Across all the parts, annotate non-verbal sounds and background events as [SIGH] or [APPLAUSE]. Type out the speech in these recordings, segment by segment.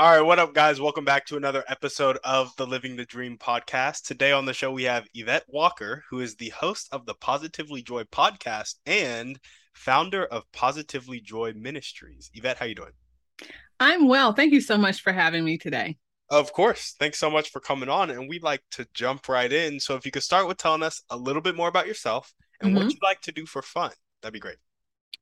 All right, what up, guys? Welcome back to another episode of the Living the Dream podcast. Today on the show, we have Yvette Walker, who is the host of the Positively Joy podcast and founder of Positively Joy Ministries. Yvette, how you doing? I'm well. Thank you so much for having me today. Of course. Thanks so much for coming on. And we'd like to jump right in. So if you could start with telling us a little bit more about yourself and mm-hmm. what you like to do for fun, that'd be great.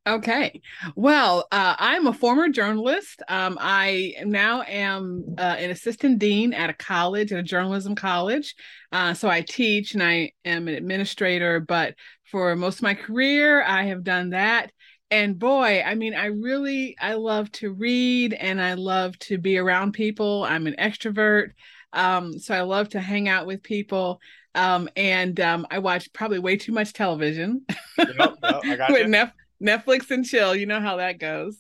Okay. Well, uh, I'm a former journalist. Um, I now am uh, an assistant dean at a college, at a journalism college. Uh, so I teach and I am an administrator, but for most of my career, I have done that. And boy, I mean, I really, I love to read and I love to be around people. I'm an extrovert. Um, so I love to hang out with people. Um, and um, I watch probably way too much television. Yep, yep, I [LAUGHS] got with Nef- Netflix and chill. You know how that goes.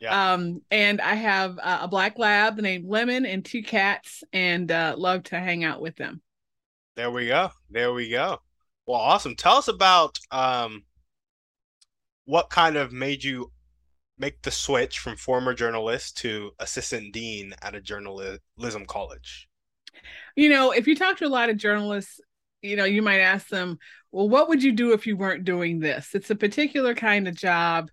Yeah. Um, and I have uh, a black lab named Lemon and two cats, and uh, love to hang out with them. There we go. There we go. Well, awesome. Tell us about um, what kind of made you make the switch from former journalist to assistant dean at a journalism college. You know, if you talk to a lot of journalists, you know, you might ask them, well, what would you do if you weren't doing this? It's a particular kind of job.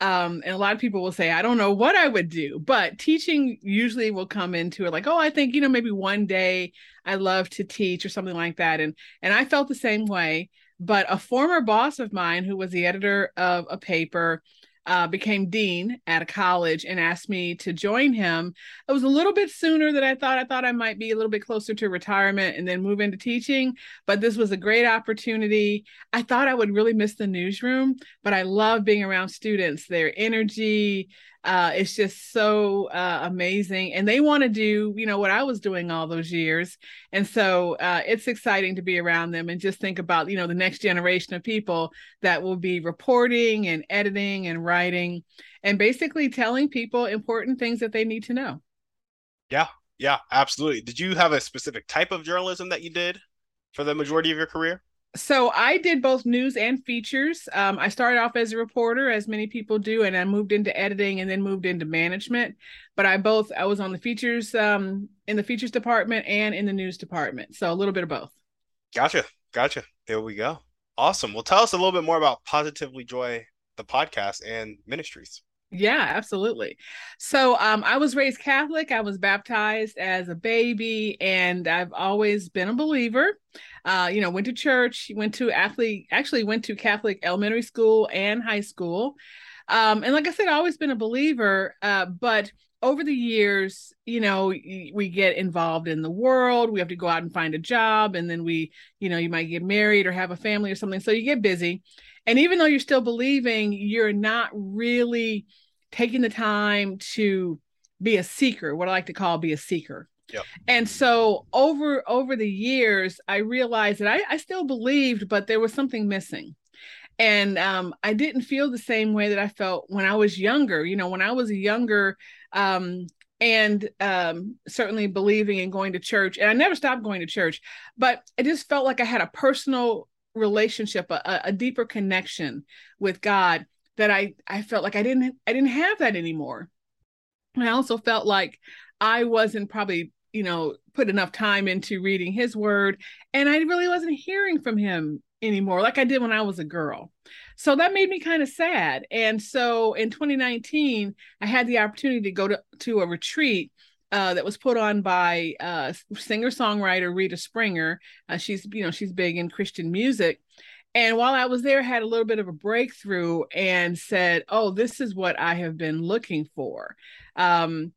Um, and a lot of people will say, I don't know what I would do, but teaching usually will come into it like, oh, I think, you know, maybe one day I love to teach or something like that. And and I felt the same way. But a former boss of mine who was the editor of a paper uh, became dean at a college and asked me to join him. It was a little bit sooner than I thought. I thought I might be a little bit closer to retirement and then move into teaching, but this was a great opportunity. I thought I would really miss the newsroom, but I love being around students, their energy, uh, it's just so uh, amazing and they want to do you know what i was doing all those years and so uh, it's exciting to be around them and just think about you know the next generation of people that will be reporting and editing and writing and basically telling people important things that they need to know. Yeah yeah absolutely. Did you have a specific type of journalism that you did for the majority of your career so I did both news and features. Um, I started off as a reporter, as many people do, and I moved into editing and then moved into management. But I both I was on the features um, in the features department and in the news department. So a little bit of both. Gotcha, gotcha. There we go. Awesome. Well, tell us a little bit more about Positively Joy, the podcast and ministries. Yeah, absolutely. So um, I was raised Catholic. I was baptized as a baby, and I've always been a believer. Uh, you know, went to church, went to athlete, actually went to Catholic elementary school and high school. Um, and like I said, I've always been a believer. Uh, but over the years, you know, we get involved in the world. We have to go out and find a job, and then we, you know, you might get married or have a family or something. So you get busy. And even though you're still believing, you're not really taking the time to be a seeker, what I like to call be a seeker. Yep. And so over over the years, I realized that I, I still believed, but there was something missing. And um, I didn't feel the same way that I felt when I was younger. You know, when I was younger, um, and um, certainly believing and going to church, and I never stopped going to church, but I just felt like I had a personal relationship, a, a deeper connection with God that I I felt like I didn't I didn't have that anymore. And I also felt like I wasn't probably, you know, put enough time into reading his word and I really wasn't hearing from him anymore like I did when I was a girl. So that made me kind of sad. And so in 2019, I had the opportunity to go to, to a retreat uh, that was put on by uh, singer-songwriter Rita Springer. Uh, she's, you know, she's big in Christian music, and while I was there, I had a little bit of a breakthrough and said, "Oh, this is what I have been looking for." Um,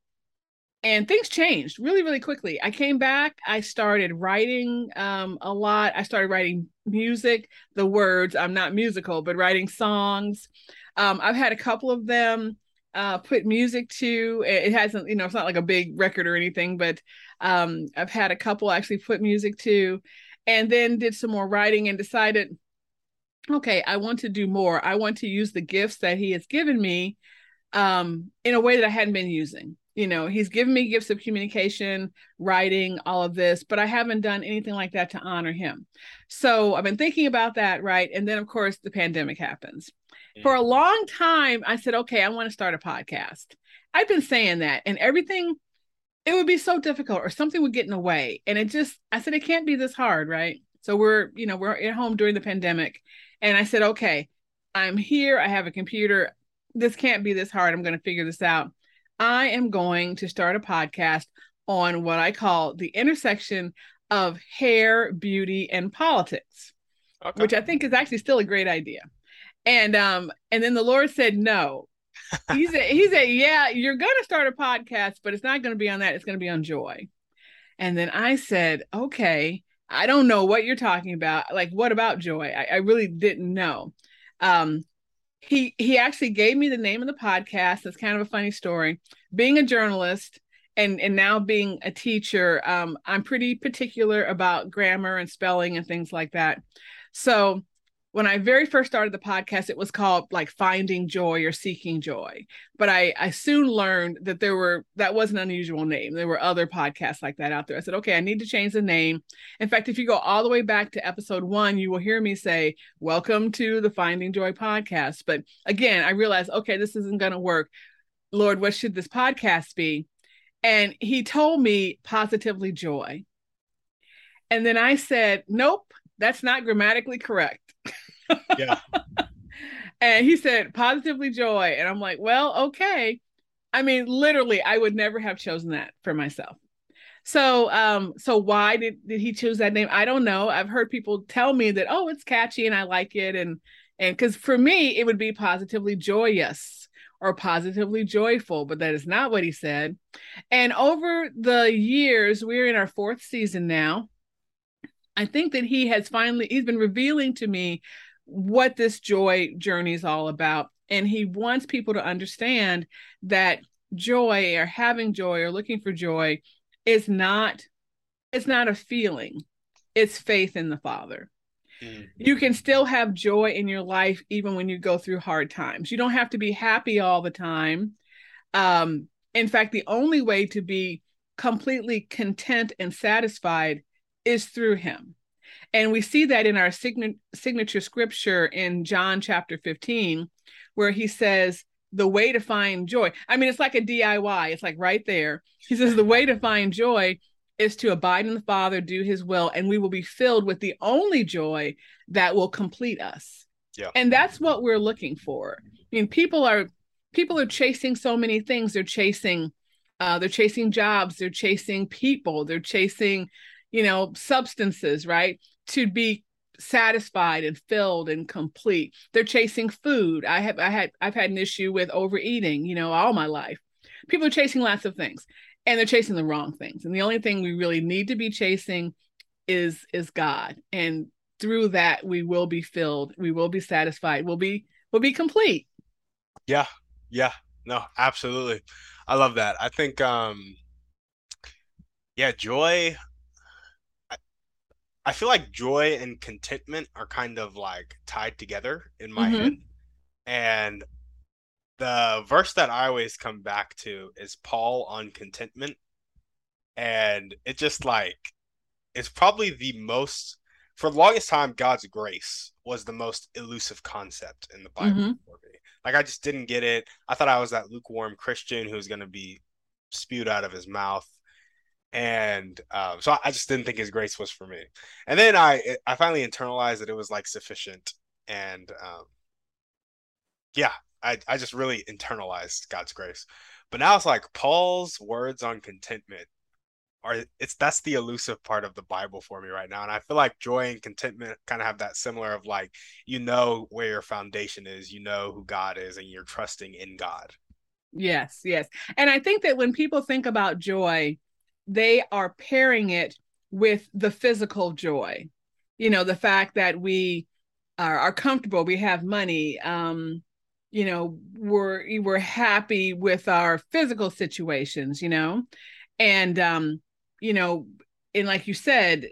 and things changed really, really quickly. I came back. I started writing um, a lot. I started writing music, the words. I'm not musical, but writing songs. Um, I've had a couple of them uh, put music to. It hasn't, you know, it's not like a big record or anything, but um, I've had a couple actually put music to, and then did some more writing and decided, okay, I want to do more. I want to use the gifts that he has given me um, in a way that I hadn't been using. You know, he's given me gifts of communication, writing, all of this, but I haven't done anything like that to honor him. So I've been thinking about that, right? And then, of course, the pandemic happens. For a long time, I said, okay, I want to start a podcast. I've been saying that, and everything, it would be so difficult or something would get in the way. And it just, I said, it can't be this hard, right? So we're, you know, we're at home during the pandemic. And I said, okay, I'm here. I have a computer. This can't be this hard. I'm going to figure this out. I am going to start a podcast on what I call the intersection of hair, beauty, and politics, okay. which I think is actually still a great idea. And um, and then the Lord said no. [LAUGHS] he said, he said, Yeah, you're gonna start a podcast, but it's not gonna be on that, it's gonna be on joy. And then I said, Okay, I don't know what you're talking about. Like, what about joy? I, I really didn't know. Um, he he actually gave me the name of the podcast. It's kind of a funny story. Being a journalist and and now being a teacher, um, I'm pretty particular about grammar and spelling and things like that. So when I very first started the podcast, it was called like Finding Joy or Seeking Joy. But I, I soon learned that there were, that was an unusual name. There were other podcasts like that out there. I said, okay, I need to change the name. In fact, if you go all the way back to episode one, you will hear me say, Welcome to the Finding Joy podcast. But again, I realized, okay, this isn't going to work. Lord, what should this podcast be? And he told me positively joy. And then I said, Nope, that's not grammatically correct yeah. [LAUGHS] and he said, positively joy. And I'm like, well, okay. I mean, literally, I would never have chosen that for myself. So, um, so why did, did he choose that name? I don't know. I've heard people tell me that, oh, it's catchy and I like it. And, and because for me, it would be positively joyous or positively joyful, but that is not what he said. And over the years, we're in our fourth season now. I think that he has finally, he's been revealing to me what this joy journey is all about. And he wants people to understand that joy or having joy or looking for joy is not it's not a feeling. It's faith in the father. Mm-hmm. you can still have joy in your life even when you go through hard times. You don't have to be happy all the time. Um in fact the only way to be completely content and satisfied is through him and we see that in our sign- signature scripture in John chapter 15, where he says, the way to find joy. I mean, it's like a DIY, it's like right there. He says, the way to find joy is to abide in the Father, do his will, and we will be filled with the only joy that will complete us. Yeah. And that's what we're looking for. I mean, people are people are chasing so many things. They're chasing uh, they're chasing jobs, they're chasing people, they're chasing, you know, substances, right? To be satisfied and filled and complete. They're chasing food. I have I had I've had an issue with overeating, you know, all my life. People are chasing lots of things and they're chasing the wrong things. And the only thing we really need to be chasing is is God. And through that we will be filled, we will be satisfied, we'll be we'll be complete. Yeah. Yeah. No, absolutely. I love that. I think um yeah, joy I feel like joy and contentment are kind of like tied together in my mm-hmm. head. And the verse that I always come back to is Paul on contentment. And it just like it's probably the most for the longest time, God's grace was the most elusive concept in the Bible mm-hmm. for me. Like I just didn't get it. I thought I was that lukewarm Christian who was gonna be spewed out of his mouth and um, so I just didn't think his grace was for me. And then I I finally internalized that it was like sufficient, and um, yeah, I I just really internalized God's grace. But now it's like Paul's words on contentment are it's that's the elusive part of the Bible for me right now, and I feel like joy and contentment kind of have that similar of like you know where your foundation is, you know who God is, and you're trusting in God. Yes, yes, and I think that when people think about joy they are pairing it with the physical joy. You know the fact that we are, are comfortable we have money um you know we're we're happy with our physical situations you know? And um you know and like you said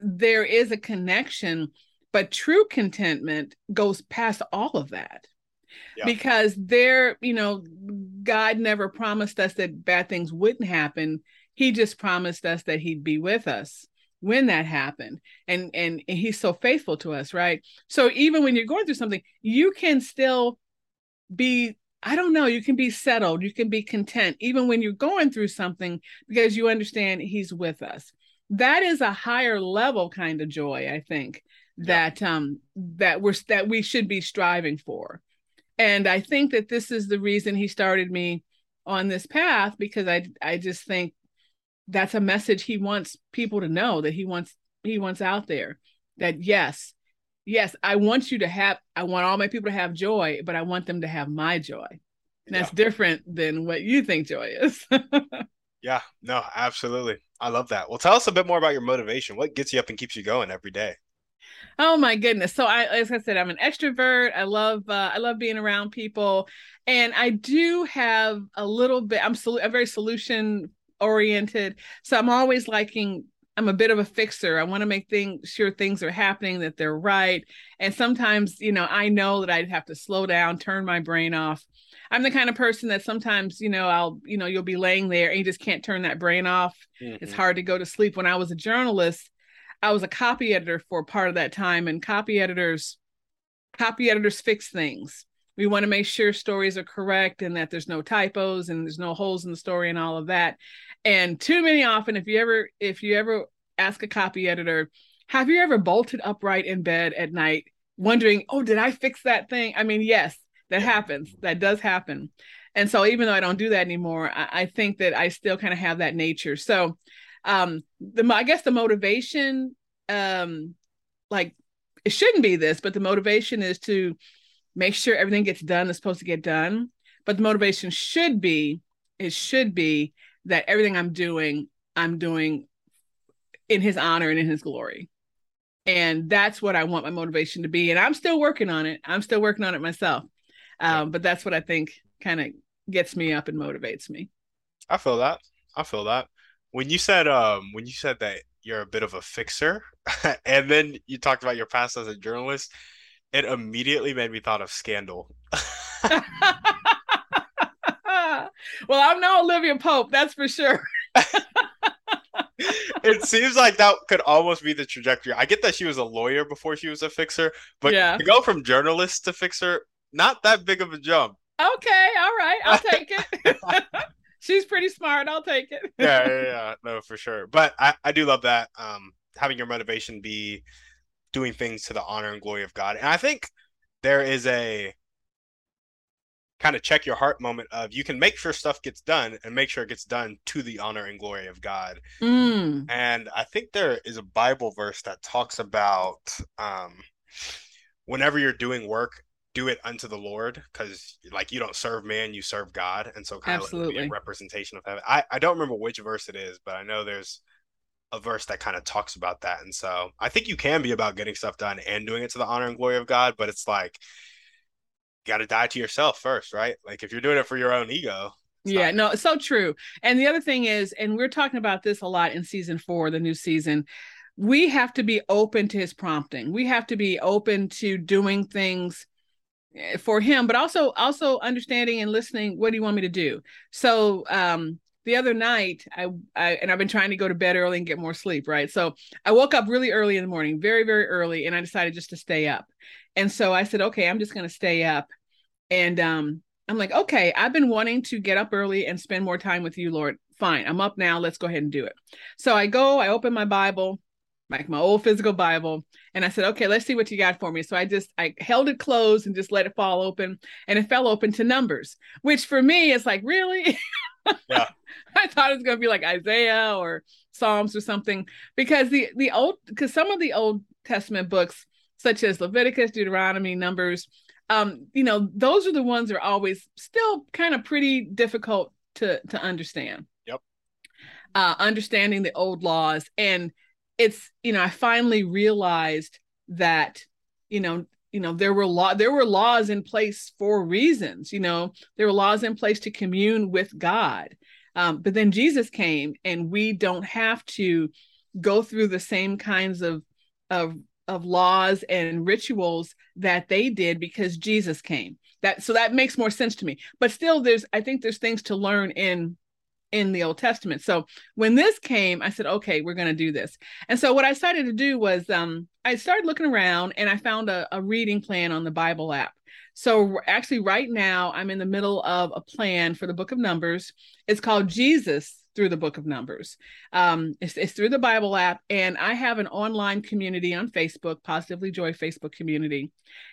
there is a connection but true contentment goes past all of that. Yeah. because there you know god never promised us that bad things wouldn't happen he just promised us that he'd be with us when that happened and and, he's so faithful to us right so even when you're going through something you can still be I don't know, you can be settled, you can be content even when you're going through something because you understand he's with us. That is a higher level kind of joy, I think, that um that we're that we should be striving for. And I think that this is the reason he started me on this path because I I just think that's a message he wants people to know that he wants he wants out there that yes, yes, I want you to have, I want all my people to have joy, but I want them to have my joy. And that's yeah. different than what you think joy is. [LAUGHS] yeah, no, absolutely. I love that. Well, tell us a bit more about your motivation. What gets you up and keeps you going every day? Oh my goodness. So I as I said, I'm an extrovert. I love uh, I love being around people. And I do have a little bit, I'm, sol- I'm very solution oriented. So I'm always liking I'm a bit of a fixer. I want to make things sure things are happening, that they're right. And sometimes, you know, I know that I'd have to slow down, turn my brain off. I'm the kind of person that sometimes, you know, I'll, you know, you'll be laying there and you just can't turn that brain off. Mm-hmm. It's hard to go to sleep. When I was a journalist, I was a copy editor for part of that time, and copy editors, copy editors fix things. We want to make sure stories are correct and that there's no typos and there's no holes in the story and all of that. And too many often, if you ever if you ever ask a copy editor, have you ever bolted upright in bed at night wondering, oh, did I fix that thing? I mean, yes, that happens. That does happen. And so even though I don't do that anymore, I, I think that I still kind of have that nature. So um the I guess the motivation, um, like it shouldn't be this, but the motivation is to make sure everything gets done that's supposed to get done. But the motivation should be, it should be that everything I'm doing, I'm doing in his honor and in his glory. And that's what I want my motivation to be. And I'm still working on it. I'm still working on it myself. Um, but that's what I think kind of gets me up and motivates me. I feel that. I feel that. When you said um when you said that you're a bit of a fixer [LAUGHS] and then you talked about your past as a journalist, it immediately made me thought of Scandal. [LAUGHS] [LAUGHS] well, I'm no Olivia Pope, that's for sure. [LAUGHS] it seems like that could almost be the trajectory. I get that she was a lawyer before she was a fixer, but yeah. to go from journalist to fixer, not that big of a jump. Okay, all right, I'll take it. [LAUGHS] She's pretty smart. I'll take it. yeah, yeah, [LAUGHS] yeah, no, for sure. But I, I do love that. Um, having your motivation be doing things to the honor and glory of God, and I think there is a kind of check your heart moment of you can make sure stuff gets done and make sure it gets done to the honor and glory of God. Mm. And I think there is a Bible verse that talks about um, whenever you're doing work, do it unto the Lord because like you don't serve man, you serve God. And so kind Absolutely. of like a representation of heaven. I, I don't remember which verse it is, but I know there's a verse that kind of talks about that. And so I think you can be about getting stuff done and doing it to the honor and glory of God, but it's like got to die to yourself first, right? Like if you're doing it for your own ego. Yeah, no, so true. And the other thing is, and we're talking about this a lot in season four, the new season. We have to be open to his prompting. We have to be open to doing things eh, for him, but also also understanding and listening. What do you want me to do? So um the other night I, I and I've been trying to go to bed early and get more sleep, right? So I woke up really early in the morning, very, very early, and I decided just to stay up. And so I said, okay, I'm just going to stay up. And um, I'm like, okay, I've been wanting to get up early and spend more time with you, Lord. Fine, I'm up now. Let's go ahead and do it. So I go, I open my Bible, like my old physical Bible, and I said, okay, let's see what you got for me. So I just I held it closed and just let it fall open, and it fell open to Numbers, which for me is like, really? [LAUGHS] Yeah. [LAUGHS] I thought it was going to be like Isaiah or Psalms or something because the the old because some of the Old Testament books such as Leviticus, Deuteronomy, Numbers, um, you know, those are the ones that are always still kind of pretty difficult to to understand. Yep. Uh, understanding the old laws, and it's you know, I finally realized that you know you know there were law there were laws in place for reasons you know there were laws in place to commune with god um, but then jesus came and we don't have to go through the same kinds of of of laws and rituals that they did because jesus came that so that makes more sense to me but still there's i think there's things to learn in in the Old Testament. So when this came, I said, okay, we're going to do this. And so what I started to do was um, I started looking around and I found a, a reading plan on the Bible app. So actually, right now, I'm in the middle of a plan for the book of Numbers. It's called Jesus through the book of Numbers. Um, it's, it's through the Bible app, and I have an online community on Facebook, Positively Joy Facebook community.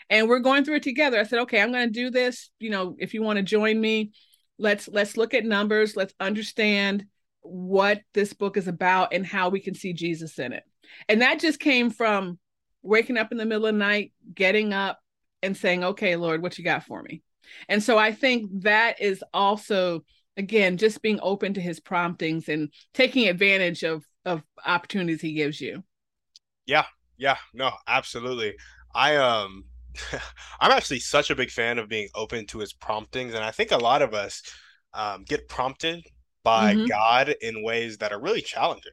And we're going through it together. I said, okay, I'm going to do this. You know, if you want to join me, let's let's look at numbers let's understand what this book is about and how we can see jesus in it and that just came from waking up in the middle of the night getting up and saying okay lord what you got for me and so i think that is also again just being open to his promptings and taking advantage of of opportunities he gives you yeah yeah no absolutely i um [LAUGHS] I'm actually such a big fan of being open to his promptings, and I think a lot of us um, get prompted by mm-hmm. God in ways that are really challenging.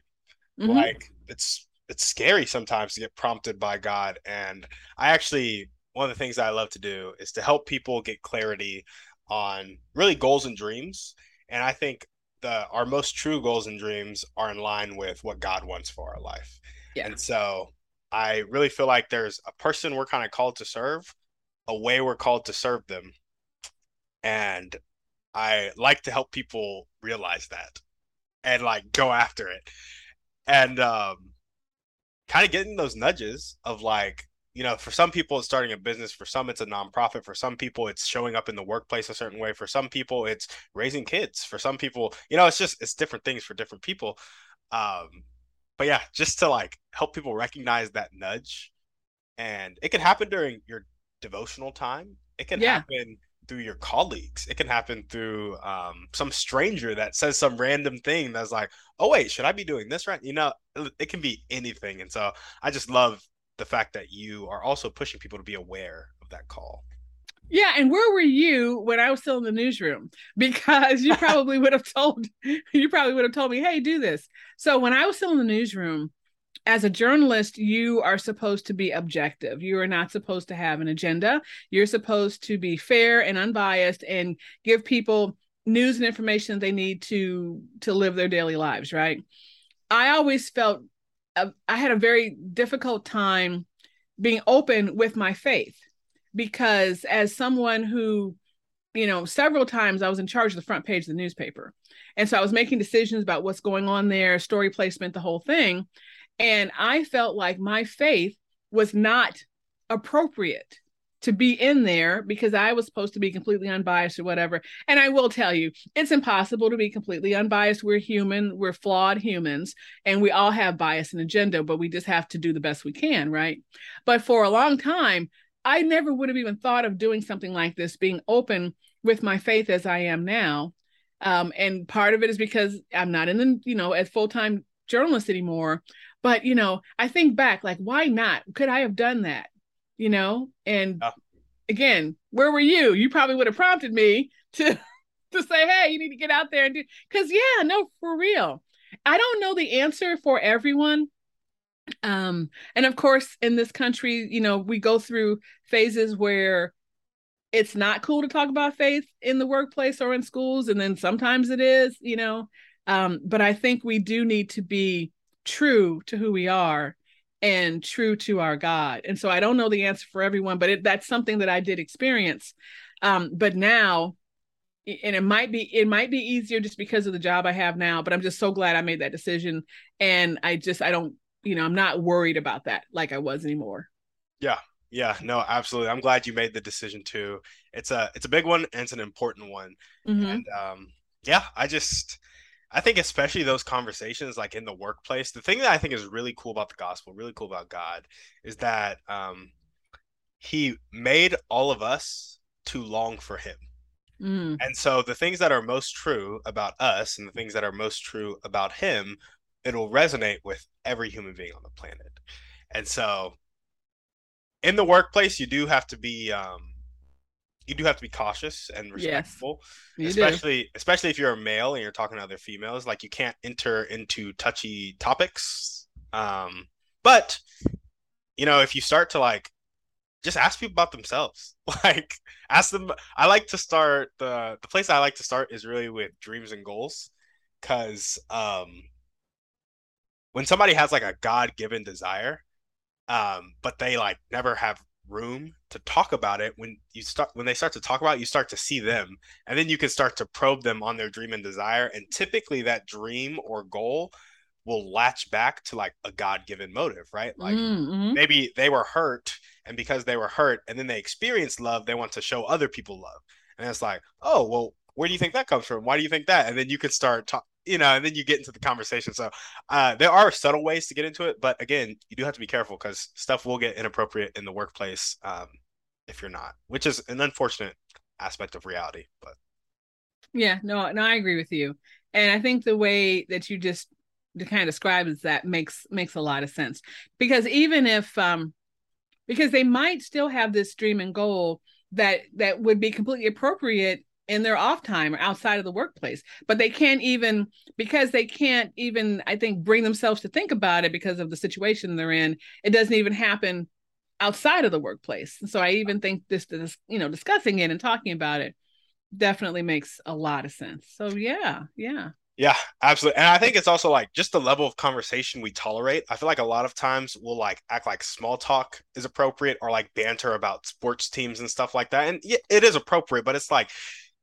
Mm-hmm. Like it's it's scary sometimes to get prompted by God, and I actually one of the things I love to do is to help people get clarity on really goals and dreams, and I think the our most true goals and dreams are in line with what God wants for our life. Yeah. And so I really feel like there's a person we're kind of called to serve, a way we're called to serve them. And I like to help people realize that and like go after it. And um kind of getting those nudges of like, you know, for some people it's starting a business, for some it's a nonprofit, for some people it's showing up in the workplace a certain way, for some people it's raising kids, for some people, you know, it's just it's different things for different people. Um but yeah, just to like help people recognize that nudge. And it can happen during your devotional time. It can yeah. happen through your colleagues. It can happen through um, some stranger that says some random thing that's like, oh, wait, should I be doing this right? You know, it can be anything. And so I just love the fact that you are also pushing people to be aware of that call. Yeah, and where were you when I was still in the newsroom? [LAUGHS] Because you [LAUGHS] probably would have told you probably would have told me, "Hey, do this." So when I was still in the newsroom, as a journalist, you are supposed to be objective. You are not supposed to have an agenda. You're supposed to be fair and unbiased and give people news and information they need to to live their daily lives, right? I always felt uh, I had a very difficult time being open with my faith because as someone who you know several times i was in charge of the front page of the newspaper and so i was making decisions about what's going on there story placement the whole thing and i felt like my faith was not appropriate to be in there because I was supposed to be completely unbiased or whatever. And I will tell you, it's impossible to be completely unbiased. We're human, we're flawed humans, and we all have bias and agenda, but we just have to do the best we can, right? But for a long time, I never would have even thought of doing something like this, being open with my faith as I am now. Um, and part of it is because I'm not in the, you know, as full time journalist anymore. But, you know, I think back, like, why not? Could I have done that? You know? And again, where were you? You probably would have prompted me to [LAUGHS] to say, hey, you need to get out there and do because yeah, no, for real. I don't know the answer for everyone um and of course in this country you know we go through phases where it's not cool to talk about faith in the workplace or in schools and then sometimes it is you know um but i think we do need to be true to who we are and true to our god and so i don't know the answer for everyone but it, that's something that i did experience um but now and it might be it might be easier just because of the job i have now but i'm just so glad i made that decision and i just i don't you know, I'm not worried about that like I was anymore. Yeah. Yeah, no, absolutely. I'm glad you made the decision too. It's a it's a big one and it's an important one. Mm-hmm. And um yeah, I just I think especially those conversations like in the workplace, the thing that I think is really cool about the gospel, really cool about God is that um he made all of us to long for him. Mm. And so the things that are most true about us and the things that are most true about him it'll resonate with every human being on the planet. And so in the workplace, you do have to be um, you do have to be cautious and respectful, You especially especially if you're a male and you're talking to other females. Like you can't enter into touchy topics. Um, but you know, if you start to like just ask people about themselves. [LAUGHS] Like ask them I like to start the the place I like to start is really with dreams and goals cuz um when somebody has like a god-given desire um but they like never have room to talk about it when you start when they start to talk about it you start to see them and then you can start to probe them on their dream and desire and typically that dream or goal will latch back to like a god-given motive right like mm-hmm. maybe they were hurt and because they were hurt and then they experienced love they want to show other people love and it's like oh well where do you think that comes from? Why do you think that? And then you can start talk you know and then you get into the conversation. So uh, there are subtle ways to get into it but again you do have to be careful because stuff will get inappropriate in the workplace um, if you're not which is an unfortunate aspect of reality but yeah no no i agree with you. And i think the way that you just to kind of describe is that makes makes a lot of sense. Because even if um because they might still have this dream and goal that that would be completely appropriate in their off time or outside of the workplace but they can't even because they can't even i think bring themselves to think about it because of the situation they're in it doesn't even happen outside of the workplace so i even think this, this you know discussing it and talking about it definitely makes a lot of sense so yeah yeah yeah, absolutely. And I think it's also like just the level of conversation we tolerate. I feel like a lot of times we'll like act like small talk is appropriate or like banter about sports teams and stuff like that. And it is appropriate, but it's like,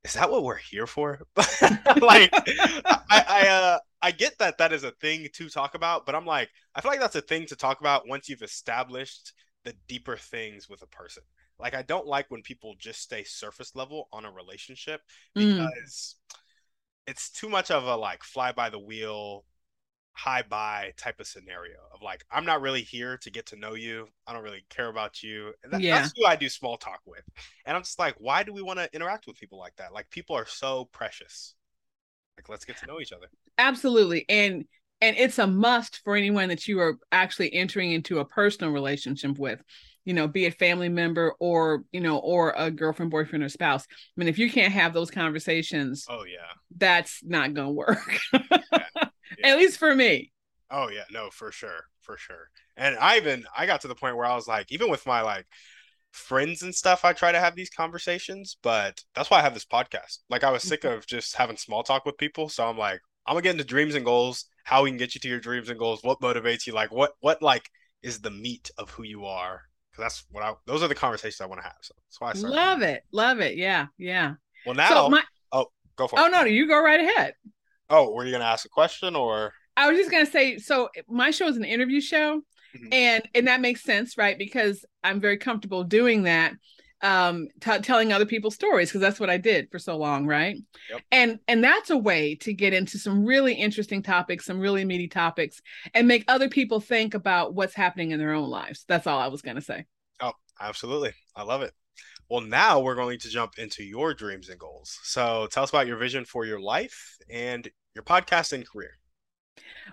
is that what we're here for? [LAUGHS] [LAUGHS] like, I, I, uh, I get that that is a thing to talk about, but I'm like, I feel like that's a thing to talk about once you've established the deeper things with a person. Like, I don't like when people just stay surface level on a relationship because. Mm it's too much of a like fly by the wheel high buy type of scenario of like I'm not really here to get to know you. I don't really care about you. And that, yeah. that's who I do small talk with. And I'm just like, why do we want to interact with people like that? Like people are so precious. Like let's get to know each other. Absolutely. And and it's a must for anyone that you are actually entering into a personal relationship with you know, be it family member or, you know, or a girlfriend, boyfriend, or spouse. I mean, if you can't have those conversations, oh yeah, that's not gonna work. yeah. Yeah. At least for me. Oh yeah, no, for sure, for sure. And I even I got to the point where I was like, even with my like friends and stuff, I try to have these conversations, but that's why I have this podcast. Like I was sick of just having small talk with people. So I'm like, I'm gonna get into dreams and goals, how we can get you to your dreams and goals, what motivates you, like what what like is the meat of who you are because that's what I. Those are the conversations I want to have. So that's why I started. Love it, love it. Yeah, yeah. Well, now. So my, oh, go for it. Oh no, you go right ahead. Oh, were you gonna ask a question or? I was just gonna say. So my show is an interview show, mm-hmm. and and that makes sense, right? Because I'm very comfortable doing that um t- telling other people's stories because that's what I did for so long right yep. and and that's a way to get into some really interesting topics some really meaty topics and make other people think about what's happening in their own lives that's all I was going to say oh absolutely I love it well now we're going to jump into your dreams and goals so tell us about your vision for your life and your podcasting career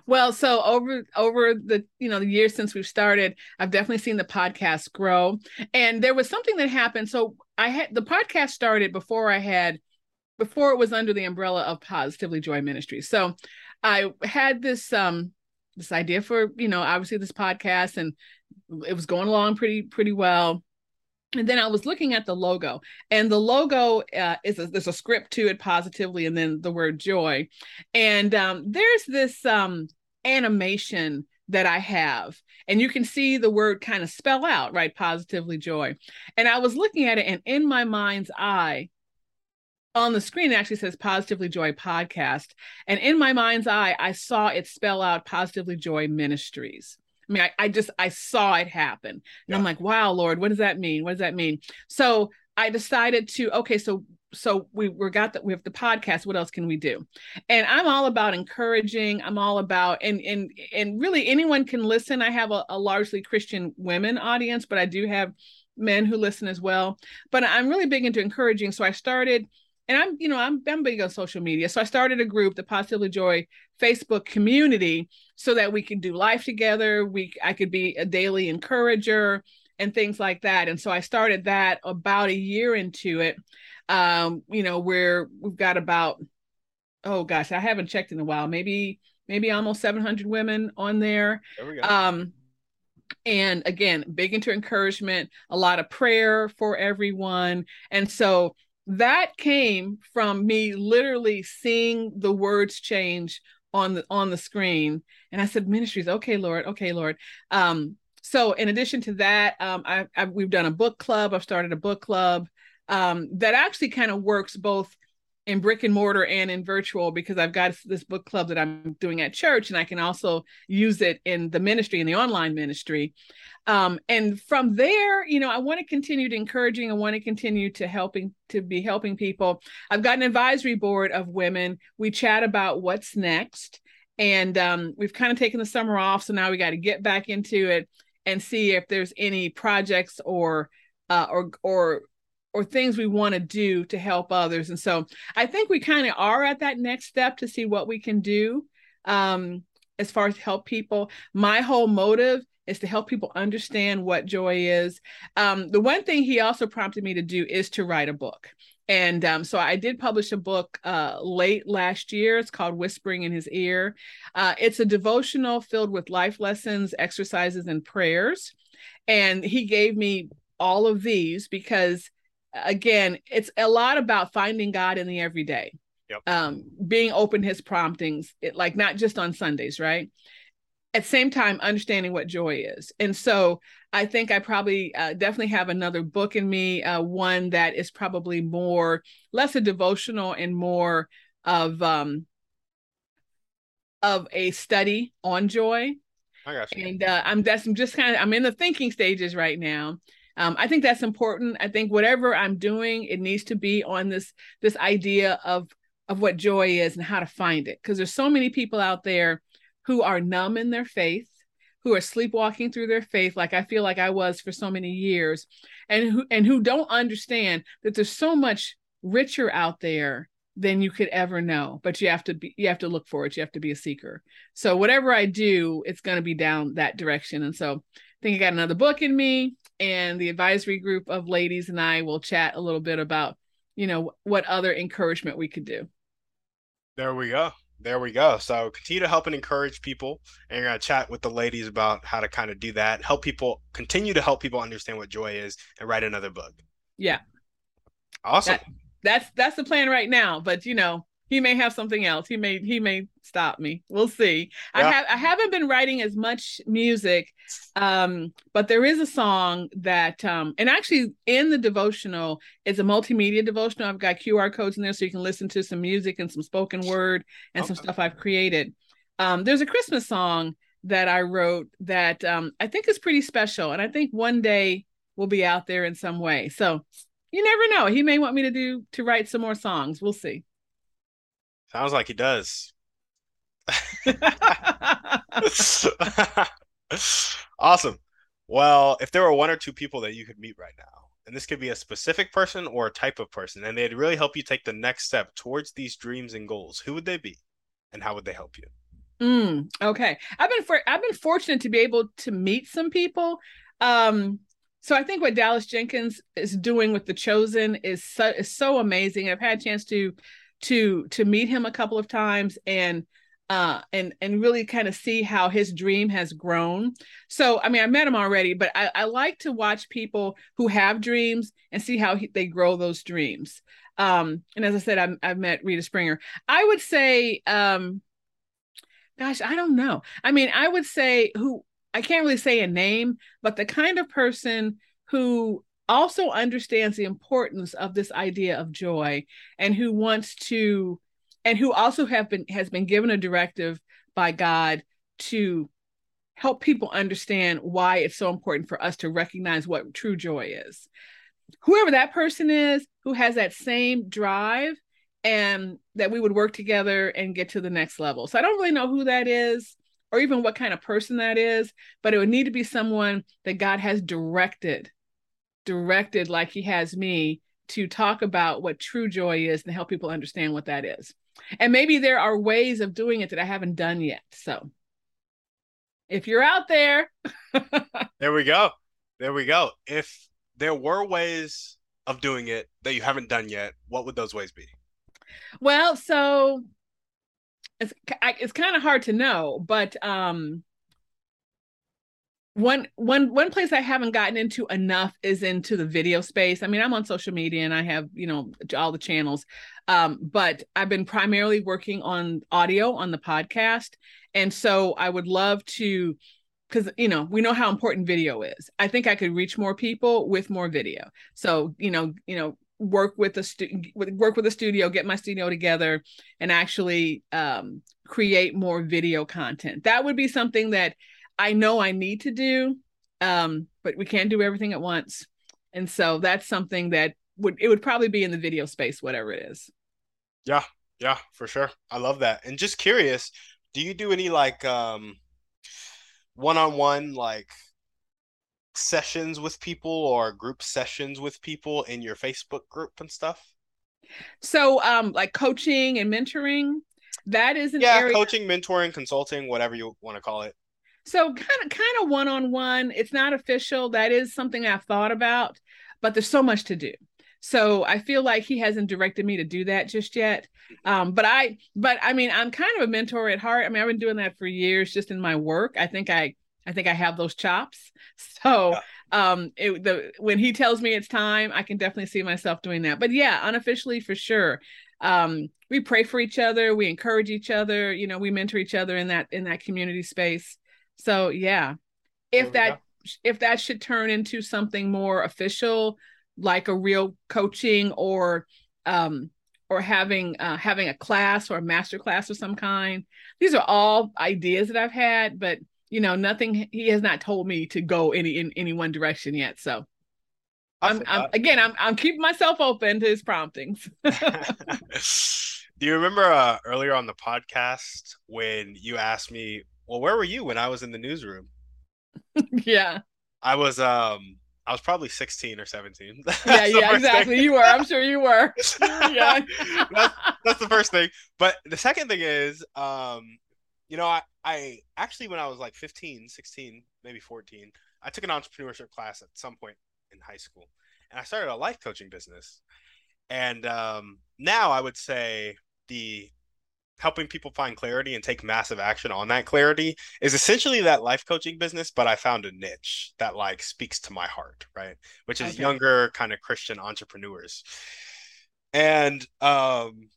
well, so over over the you know the years since we've started, I've definitely seen the podcast grow. And there was something that happened. So I had the podcast started before I had before it was under the umbrella of Positively Joy Ministries. So I had this um this idea for, you know, obviously this podcast and it was going along pretty pretty well and then I was looking at the logo, and the logo uh, is a, there's a script to it positively, and then the word joy, and um, there's this um, animation that I have, and you can see the word kind of spell out right, positively joy, and I was looking at it, and in my mind's eye, on the screen it actually says positively joy podcast. And in my mind's eye i saw it spell out positively joy ministries I mean, I, I just I saw it happen. And yeah. I'm like, wow, Lord, what does that mean? What does that mean? So I decided to, okay, so so we we got that we have the podcast what else can we do and i'm all about encouraging i'm all about and and and really anyone can listen i have a, a, largely christian women audience but i do have men who listen as well but i'm really big into encouraging so i started and i'm you know i'm, I'm big on social media so i started a group the positively joy facebook community so that we could do life together we i could be a daily encourager and things like that. And so I started that about a year into it. Um, you know, where we've got about oh gosh, I haven't checked in a while, maybe maybe almost 700 women on there. There we go. Um, and again, big into encouragement, a lot of prayer for everyone. And so that came from me literally seeing the words change on the on the screen. And i said ministries okay lord okay lord. Um so in addition to that um I, I we've done a book club. I've started a book club um that actually kind of works both in brick and mortar and in virtual because I've got this book club that I'm doing at church and I can also use it in the ministry in the online ministry. Um, and from there, you know, I want to continue to encouraging. I want to continue to helping to be helping people. I've got an advisory board of women. We chat about what's next, and um, we've kind of taken the summer off, so now we got to get back into it and see if there's any projects or uh, or or or things we want to do to help others. And so I think we kind of are at that next step to see what we can do um, as far as help people. My whole motive is to help people understand what joy is. Um, the one thing he also prompted me to do is to write a book. And um, so I did publish a book uh, late last year. It's called Whispering in His Ear. Uh, it's a devotional filled with life lessons, exercises, and prayers. And he gave me all of these because again, it's a lot about finding God in the everyday. Yep. Um, being open his promptings, it, like not just on Sundays, right? At the same time, understanding what joy is. And so I think I probably uh, definitely have another book in me, uh, one that is probably more, less a devotional and more of, um, of a study on joy. I got you. And uh, I'm that's I'm just kind of I'm in the thinking stages right now um, i think that's important. I think whatever i'm doing it needs to be on this this idea of of what joy is and how to find it. Because there's so many people out there who are numb in their faith who are sleepwalking through their faith like i feel like i was for so many years and who and who don't understand that there's so much richer out there than you could ever know. But you have to be you have to look for it. You have to be a seeker. So whatever i do it's going to be down that direction. And so think i got another book in me and the advisory group of ladies and I will chat a little bit about, you know, what other encouragement we could do. There we go. There we go. So continue to help and encourage people. And you're going to chat with the ladies about how to kind of do that, help people continue to help people understand what joy is and write another book. Yeah. Awesome. That, that's that's the plan right now. But you know, he may have something else. He may he may stop me. We'll see. Yeah. I have I haven't been writing as much music, um, but there is a song that um, and actually in the devotional it's a multimedia devotional. I've got QR codes in there so you can listen to some music and some spoken word and okay. some stuff I've created. Um, there's a Christmas song that I wrote that um, I think is pretty special, and I think one day will be out there in some way. So you never know. He may want me to do to write some more songs. We'll see. Sounds like he does. [LAUGHS] awesome. Well, if there were one or two people that you could meet right now, and this could be a specific person or a type of person, and they'd really help you take the next step towards these dreams and goals, who would they be, and how would they help you? Mm, okay, I've been for I've been fortunate to be able to meet some people. Um, so I think what Dallas Jenkins is doing with the Chosen is so is so amazing. I've had a chance to to to meet him a couple of times and uh and and really kind of see how his dream has grown. So i mean i met him already but i, I like to watch people who have dreams and see how he, they grow those dreams. Um and as i said I've, I've met rita springer. I would say um gosh i don't know. I mean i would say who i can't really say a name but the kind of person who also understands the importance of this idea of joy and who wants to and who also have been has been given a directive by God to help people understand why it's so important for us to recognize what true joy is. Whoever that person is who has that same drive and that we would work together and get to the next level. So I don't really know who that is or even what kind of person that is, but it would need to be someone that God has directed directed like he has me to talk about what true joy is and help people understand what that is. And maybe there are ways of doing it that I haven't done yet. So if you're out there, [LAUGHS] there we go. There we go. If there were ways of doing it that you haven't done yet, what would those ways be? Well, so it's it's kind of hard to know, but um one one one place I haven't gotten into enough is into the video space. I mean, I'm on social media and I have, you know, all the channels. Um, but I've been primarily working on audio on the podcast. And so I would love to because you know we know how important video is i think i could reach more people with more video so you know you know work with a stu- work with a studio get my studio together and actually um, create more video content that would be something that I know I need to do, um, but we can't do everything at once. And so that's something that would it would probably be in the video space, whatever it is. Yeah, yeah, for sure. I love that. And just curious, do you do any like um one-on-one like sessions with people or group sessions with people in your Facebook group and stuff? So um like coaching and mentoring, that is an yeah, area coaching, mentoring, consulting, whatever you want to call it. So kind of kind of one on one. It's not official. That is something I've thought about, but there's so much to do. So I feel like he hasn't directed me to do that just yet. Um, but I, but I mean, I'm kind of a mentor at heart. I mean, I've been doing that for years, just in my work. I think I, I think I have those chops. [LAUGHS] So, um, it, the when he tells me it's time, I can definitely see myself doing that. But yeah, unofficially for sure. Um, we pray for each other, we encourage each other. You know, we mentor each other in that in that community space. So yeah, if that go. if that should turn into something more official, like a real coaching or um or having uh, having a class or a master class of some kind. These are all ideas that I've had, but you know, nothing. He has not told me to go any in any one direction yet. So, I'm, I'm again, I'm I'm keeping myself open to his promptings. [LAUGHS] [LAUGHS] Do you remember uh, earlier on the podcast when you asked me well, where were you when I was in the newsroom? [LAUGHS] yeah. I was um I was probably 16 or 17. [LAUGHS] yeah, yeah, exactly. Thing. You were. I'm sure you were. [LAUGHS] yeah. that's, that's the first thing. But the second thing is um you know, I I actually when I was like 15, 16, maybe 14, I took an entrepreneurship class at some point in high school. And I started a life coaching business. And um now I would say the helping people find clarity and take massive action on that clarity is essentially that life coaching business but i found a niche that like speaks to my heart right? Which is okay. younger kind of christian entrepreneurs. And um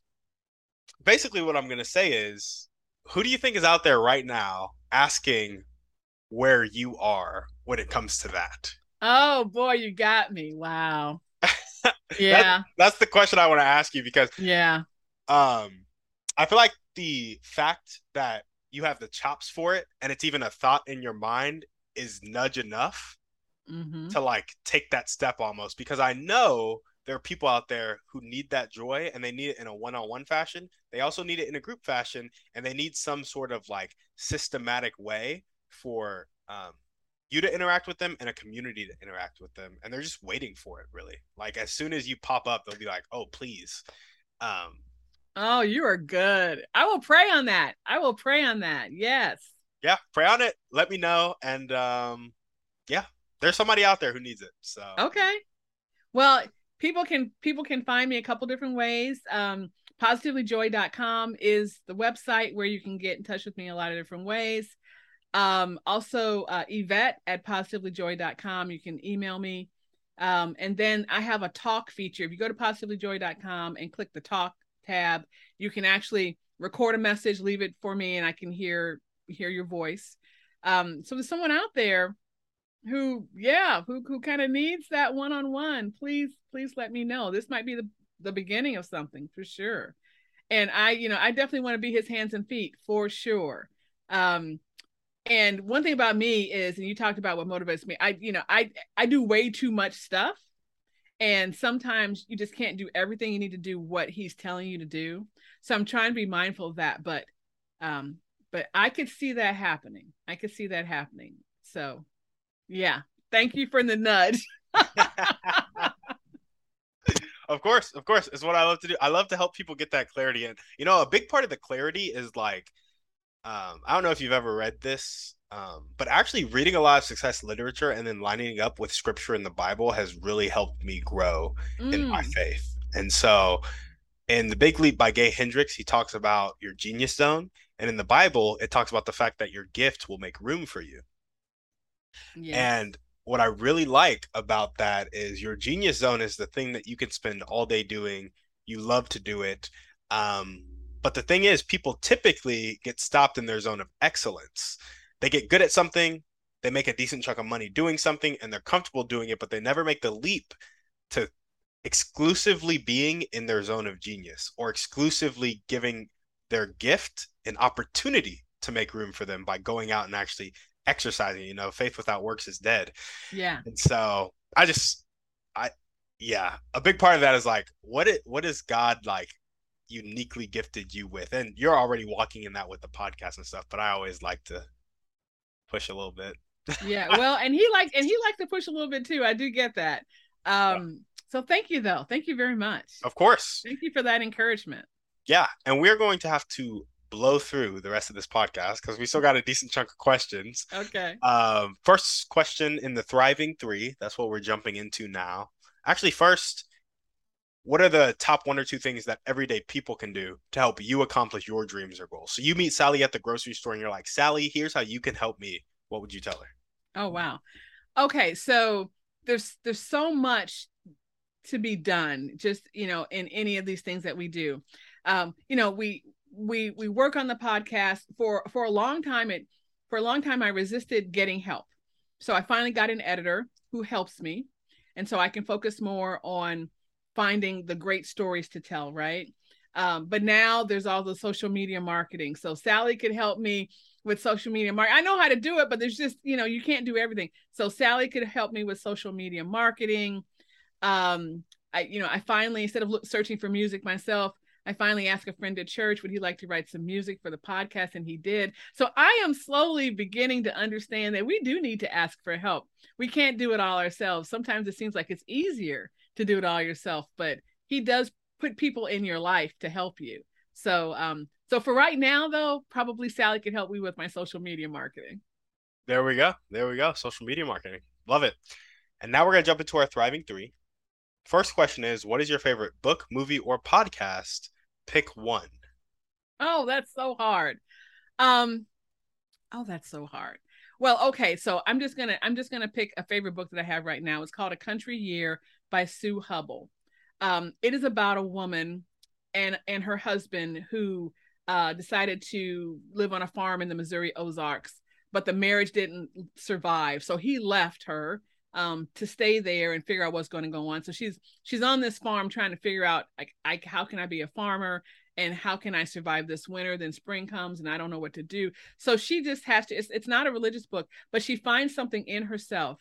basically what i'm going to say is who do you think is out there right now asking where you are when it comes to that? Oh boy you got me. Wow. [LAUGHS] Yeah. that's, that's the question i want to ask you because yeah. um I feel like the fact that you have the chops for it and it's even a thought in your mind is nudge enough mm-hmm. to like take that step almost because I know there are people out there who need that joy and they need it in a one-on-one fashion. They also need it in a group fashion and they need some sort of like systematic way for um, you to interact with them and a community to interact with them and they're just waiting for it really like as soon as you pop up they'll be like oh please um, Oh, you are good. I will pray on that. I will pray on that. Yes. Yeah, pray on it. Let me know. And um, yeah, there's somebody out there who needs it. So okay. Well, people can people can find me a couple different ways. Um, positivelyjoy.com is the website where you can get in touch with me a lot of different ways. Um, also uh, Yvette at positivelyjoy.com. You can email me. Um, and then I have a talk feature. If you go to positivelyjoy.com and click the talk tab, you can actually record a message, leave it for me, and I can hear hear your voice. Um, so there's someone out there who, yeah, who who kind of needs that one on one. Please, please let me know. This might be the the beginning of something for sure. And I, you know, I definitely want to be his hands and feet for sure. Um, and one thing about me is, and you talked about what motivates me. I, you know, I I do way too much stuff and sometimes you just can't do everything. You need to do what he's telling you to do. So i'm trying to be mindful of that but um but i could see that happening. I could see that happening. So yeah. Thank you for the nudge. [LAUGHS] Of course of course. It's what i love to do. I love to help people get that clarity and you know a big part of the clarity is like um, I don't know if you've ever read this, um, but actually reading a lot of success literature and then lining up with scripture in the Bible has really helped me grow mm. in my mm. faith. And so in The Big Leap by Gay Hendricks, he talks about your genius zone. And in the Bible, it talks about the fact that your gift will make room for you. Yes. And what I really like about that is your genius zone is the thing that you can spend all day doing. You love to do it. Um, but the thing is, people typically get stopped in their zone of excellence. They get good at something, they make a decent chunk of money doing something, and they're comfortable doing it, but they never make the leap to exclusively being in their zone of genius or exclusively giving their gift an opportunity to make room for them by going out and actually exercising. You know, faith without works is dead. Yeah. And so I just, I, yeah, a big part of that is like, what it, what is God like uniquely gifted you with and you're already walking in that with the podcast and stuff but i always like to push a little bit. Yeah [LAUGHS] well and he liked and he liked to push a little bit too i do get that. Um so thank you though thank you very much. Of course. Thank you for that encouragement. Yeah and we're going to have to blow through the rest of this podcast because we still got a decent chunk of questions. Okay. Um first question in the thriving three that's what we're jumping into now. Actually first what are the top one or two things that everyday people can do to help you accomplish your dreams or goals? So you meet Sally at the grocery store and you're like, Sally, here's how you can help me. What would you tell her? Oh wow. Okay, so there's there's so much to be done just you know in any of these things that we do. Um, you know, we we we work on the podcast for for a long time it for a long time I resisted getting help. So I finally got an editor who helps me and so I can focus more on finding the great stories to tell, right? Um, but now there's all the social media marketing. So Sally could help me with social media marketing. I know how to do it, but there's just, you know, you can't do everything. So Sally could help me with social media marketing. Um, I, you know, I finally, instead of searching for music myself, I finally asked a friend at church, would he like to write some music for the podcast? And he did. So I am slowly beginning to understand that we do need to ask for help. We can't do it all ourselves. Sometimes it seems like it's easier to do it all yourself, but he does put people in your life to help you. So um so for right now though, probably Sally could help me with my social media marketing. There we go. There we go. Social media marketing. Love it. And now we're going to jump into our thriving 3. First question is what is your favorite book, movie or podcast? Pick one. Oh, that's so hard. Um oh, that's so hard. Well, okay, so I'm just gonna I'm just gonna pick a favorite book that I have right now. It's called A Country Year by Sue Hubbell. Um, it is about a woman and and her husband who uh, decided to live on a farm in the Missouri Ozarks, but the marriage didn't survive. So he left her um, to stay there and figure out what's going to go on. So she's she's on this farm trying to figure out like I, how can I be a farmer and how can I survive this winter? Then spring comes and I don't know what to do. So she just has to. It's, it's not a religious book, but she finds something in herself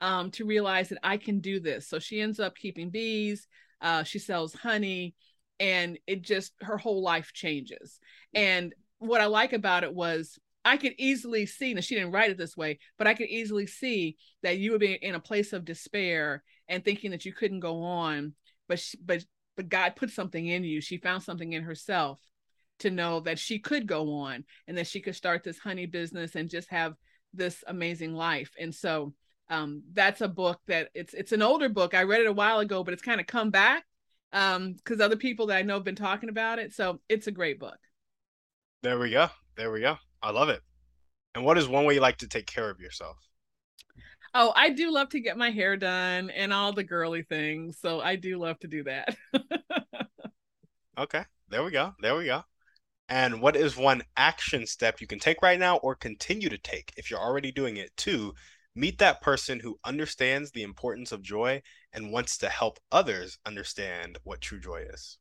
um, to realize that I can do this. So she ends up keeping bees. Uh, she sells honey, and it just her whole life changes. And what I like about it was I could easily see, and she didn't write it this way, but I could easily see that you would be in a place of despair and thinking that you couldn't go on. But she, but but God put something in you. She found something in herself to know that she could go on and that she could start this honey business and just have this amazing life. And so um, that's a book that it's it's an older book. I read it a while ago, but it's kind of come back um because other people that I know have been talking about it. So it's a great book. There we go. There we go. I love it. And what is one way you like to take care of yourself? Oh, I do love to get my hair done and all the girly things. So I do love to do that. [LAUGHS] okay. There we go. There we go. And what is one action step you can take right now or continue to take if you're already doing it to Meet that person who understands the importance of joy and wants to help others understand what true joy is.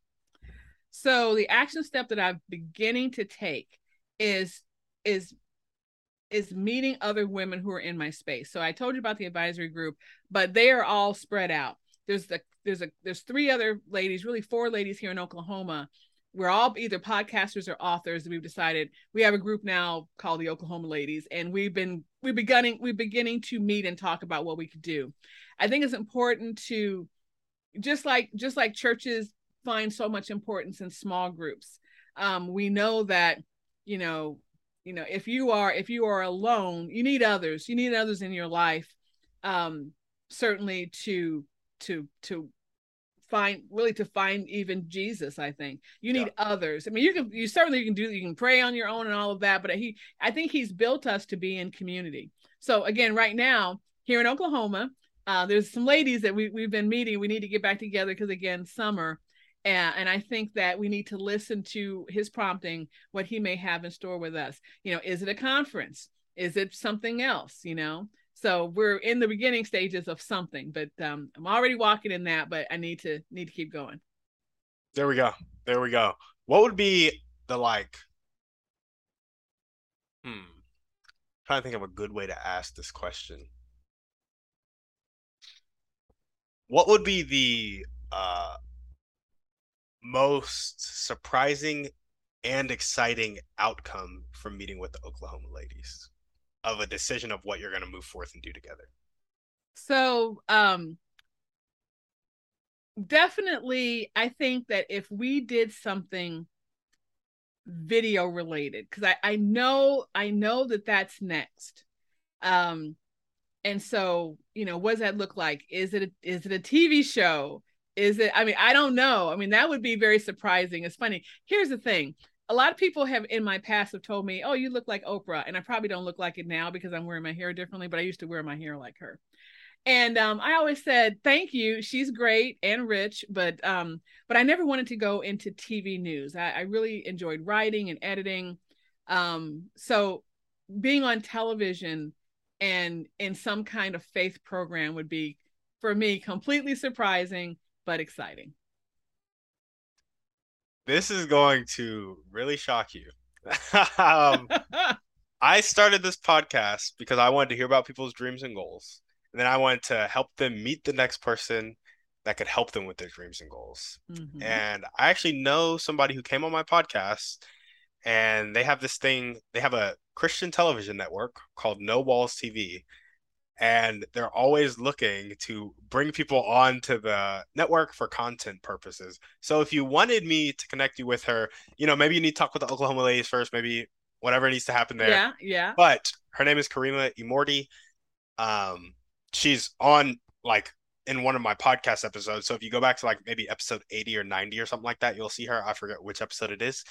So the action step that I'm beginning to take is is is meeting other women who are in my space. So I told you about the advisory group, but they are all spread out. There's the there's a there's three other ladies, really four ladies here in Oklahoma we're all either podcasters or authors we've decided we have a group now called the oklahoma ladies and we've been we're beginning we're beginning to meet and talk about what we could do i think it's important to just like just like churches find so much importance in small groups um, we know that you know you know if you are if you are alone you need others you need others in your life um certainly to to to find really to find even jesus i think. You need yeah. others. I mean you can you certainly you can do you can pray on your own and all of that but he i think he's built us to be in community. So again right now here in oklahoma uh, there's some ladies that we, we've been meeting. We need to get back together because again summer and, and I think that we need to listen to his prompting, what he may have in store with us. You know, is it a conference? Is it something else? You know, so we're in the beginning stages of something, but um, I'm already walking in that, but I need to need to keep going. There we go. There we go. What would be the like? Hmm. I'm trying to think of a good way to ask this question. What would be the uh most surprising and exciting outcome from meeting with the Oklahoma ladies of a decision of what you're going to move forth and do together? So, um, definitely, I think that if we did something video related, because I, I know, I know that that's next. Um, and so, you know, what does that look like? Is it a, is it a TV show? Is it? I mean, I don't know. I mean, that would be very surprising. It's funny. Here's the thing. A lot of people have in my past have told me, "Oh, you look like Oprah," and I probably don't look like it now because I'm wearing my hair differently. But I used to wear my hair like her, and um, I always said, "Thank you. She's great and rich," but um, but I never wanted to go into TV news. I, I really enjoyed writing and editing. Um, so being on television and in some kind of faith program would be for me completely surprising but exciting. This is going to really shock you. [LAUGHS] um, [LAUGHS] I started this podcast because I wanted to hear about people's dreams and goals. And then I wanted to help them meet the next person that could help them with their dreams and goals. Mm-hmm. And I actually know somebody who came on my podcast and they have this thing, they have a Christian television network called No Walls TV and they're always looking to bring people onto the network for content purposes. So if you wanted me to connect you with her, you know, maybe you need to talk with the Oklahoma ladies first, maybe whatever needs to happen there. Yeah, yeah. But her name is Karima Immorti. Um, she's on like in one of my podcast episodes. So if you go back to like maybe episode 80 or 90 or something like that, you'll see her. I forget which episode it is.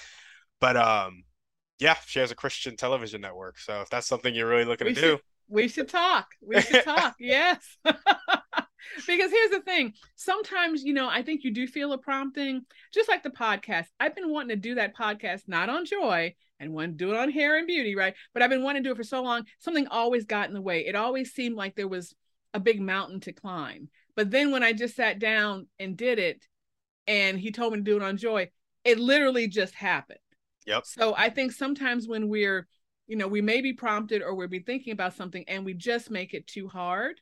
But um yeah, she has a Christian television network. So if that's something you're really looking we to should, do, we should talk. We should talk. [LAUGHS] yes. [LAUGHS] because here's the thing. Sometimes you know i think you do feel a prompting. Just like the podcast. I've been wanting to do that podcast not on joy and want to do it on hair and beauty right? But i've been wanting to do it for so long something always got in the way. It always seemed like there was a big mountain to climb. But then when i just sat down and did it and he told me to do it on joy it literally just happened. Yep. So i think sometimes when we're you know, we may be prompted or we'll be thinking about something and we just make it too hard.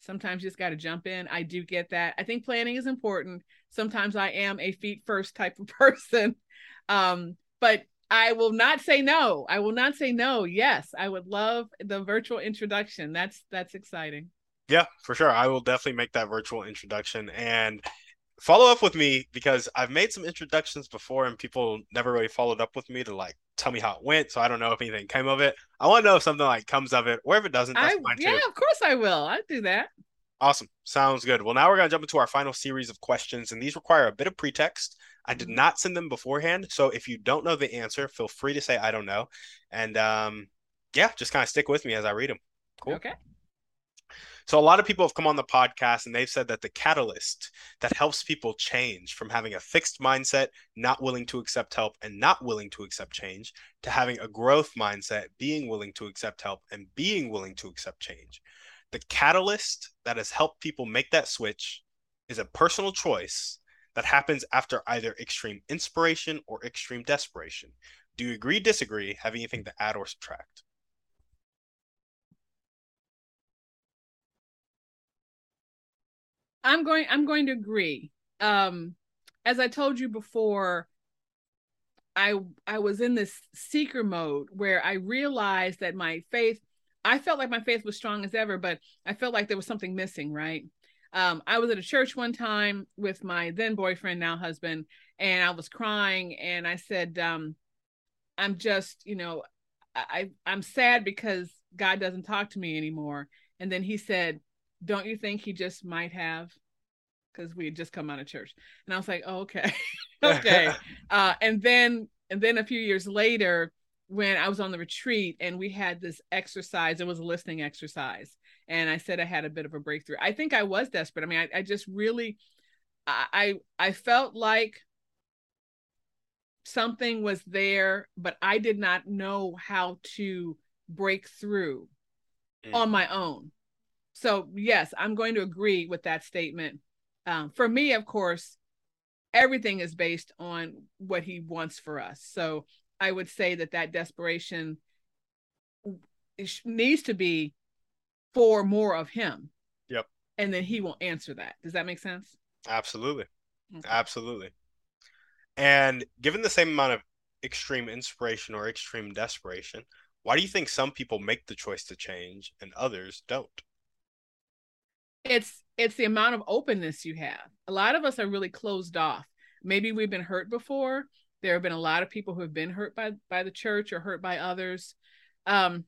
Sometimes you just got to jump in. I do get that. I think planning is important. Sometimes I am a feet first type of [LAUGHS] person. Um, but I will not say no. I will not say no. Yes, I would love the virtual introduction. That's that's exciting. Yeah, for sure. I will definitely make that virtual introduction and follow up with me because I've made some introductions before and people never really followed up with me to like tell me how it went. So I don't know if anything came of it. I want to know if something like comes of it, or if it doesn't. That's I, fine yeah, too. of course I will. I do that. Awesome. Sounds good. Well, now we're going to jump into our final series of questions, and these require a bit of pretext. I did mm-hmm. not send them beforehand. So if you don't know the answer, feel free to say, I don't know. And um, yeah, just kind of stick with me as I read them. Cool. Okay. So a lot of people have come on the podcast and they've said that the catalyst that helps people change from having a fixed mindset, not willing to accept help and not willing to accept change, to having a growth mindset, being willing to accept help and being willing to accept change. The catalyst that has helped people make that switch is a personal choice that happens after either extreme inspiration or extreme desperation. Do you agree, disagree, have anything to add or subtract? I'm going I'm going to agree. Um as I told you before, I I was in this seeker mode where I realized that my faith I felt like my faith was strong as ever, but I felt like there was something missing, right? Um, I was at a church one time with my then boyfriend, now husband, and I was crying and I said, um, I'm just, you know, I I'm sad because God doesn't talk to me anymore. And then he said, Don't you think he just might have? Because we had just come out of church. And I was like, oh, okay. [LAUGHS] okay. [LAUGHS] uh, and then and then a few years later, when I was on the retreat and we had this exercise, it was a listening exercise. And I said I had a bit of a breakthrough. I think I was desperate. I mean, I, I just really I I felt like something was there, but I did not know how to break through mm. on my own. So, yes, I'm going to agree with that statement. Um, for me, of course, everything is based on what he wants for us. So, I would say that that desperation needs to be for more of him. Yep. And then he will answer that. Does that make sense? Absolutely. Okay. Absolutely. And given the same amount of extreme inspiration or extreme desperation, why do you think some people make the choice to change and others don't? It's it's the amount of openness you have. A lot of us are really closed off. Maybe we've been hurt before. There have been a lot of people who have been hurt by by the church or hurt by others. Um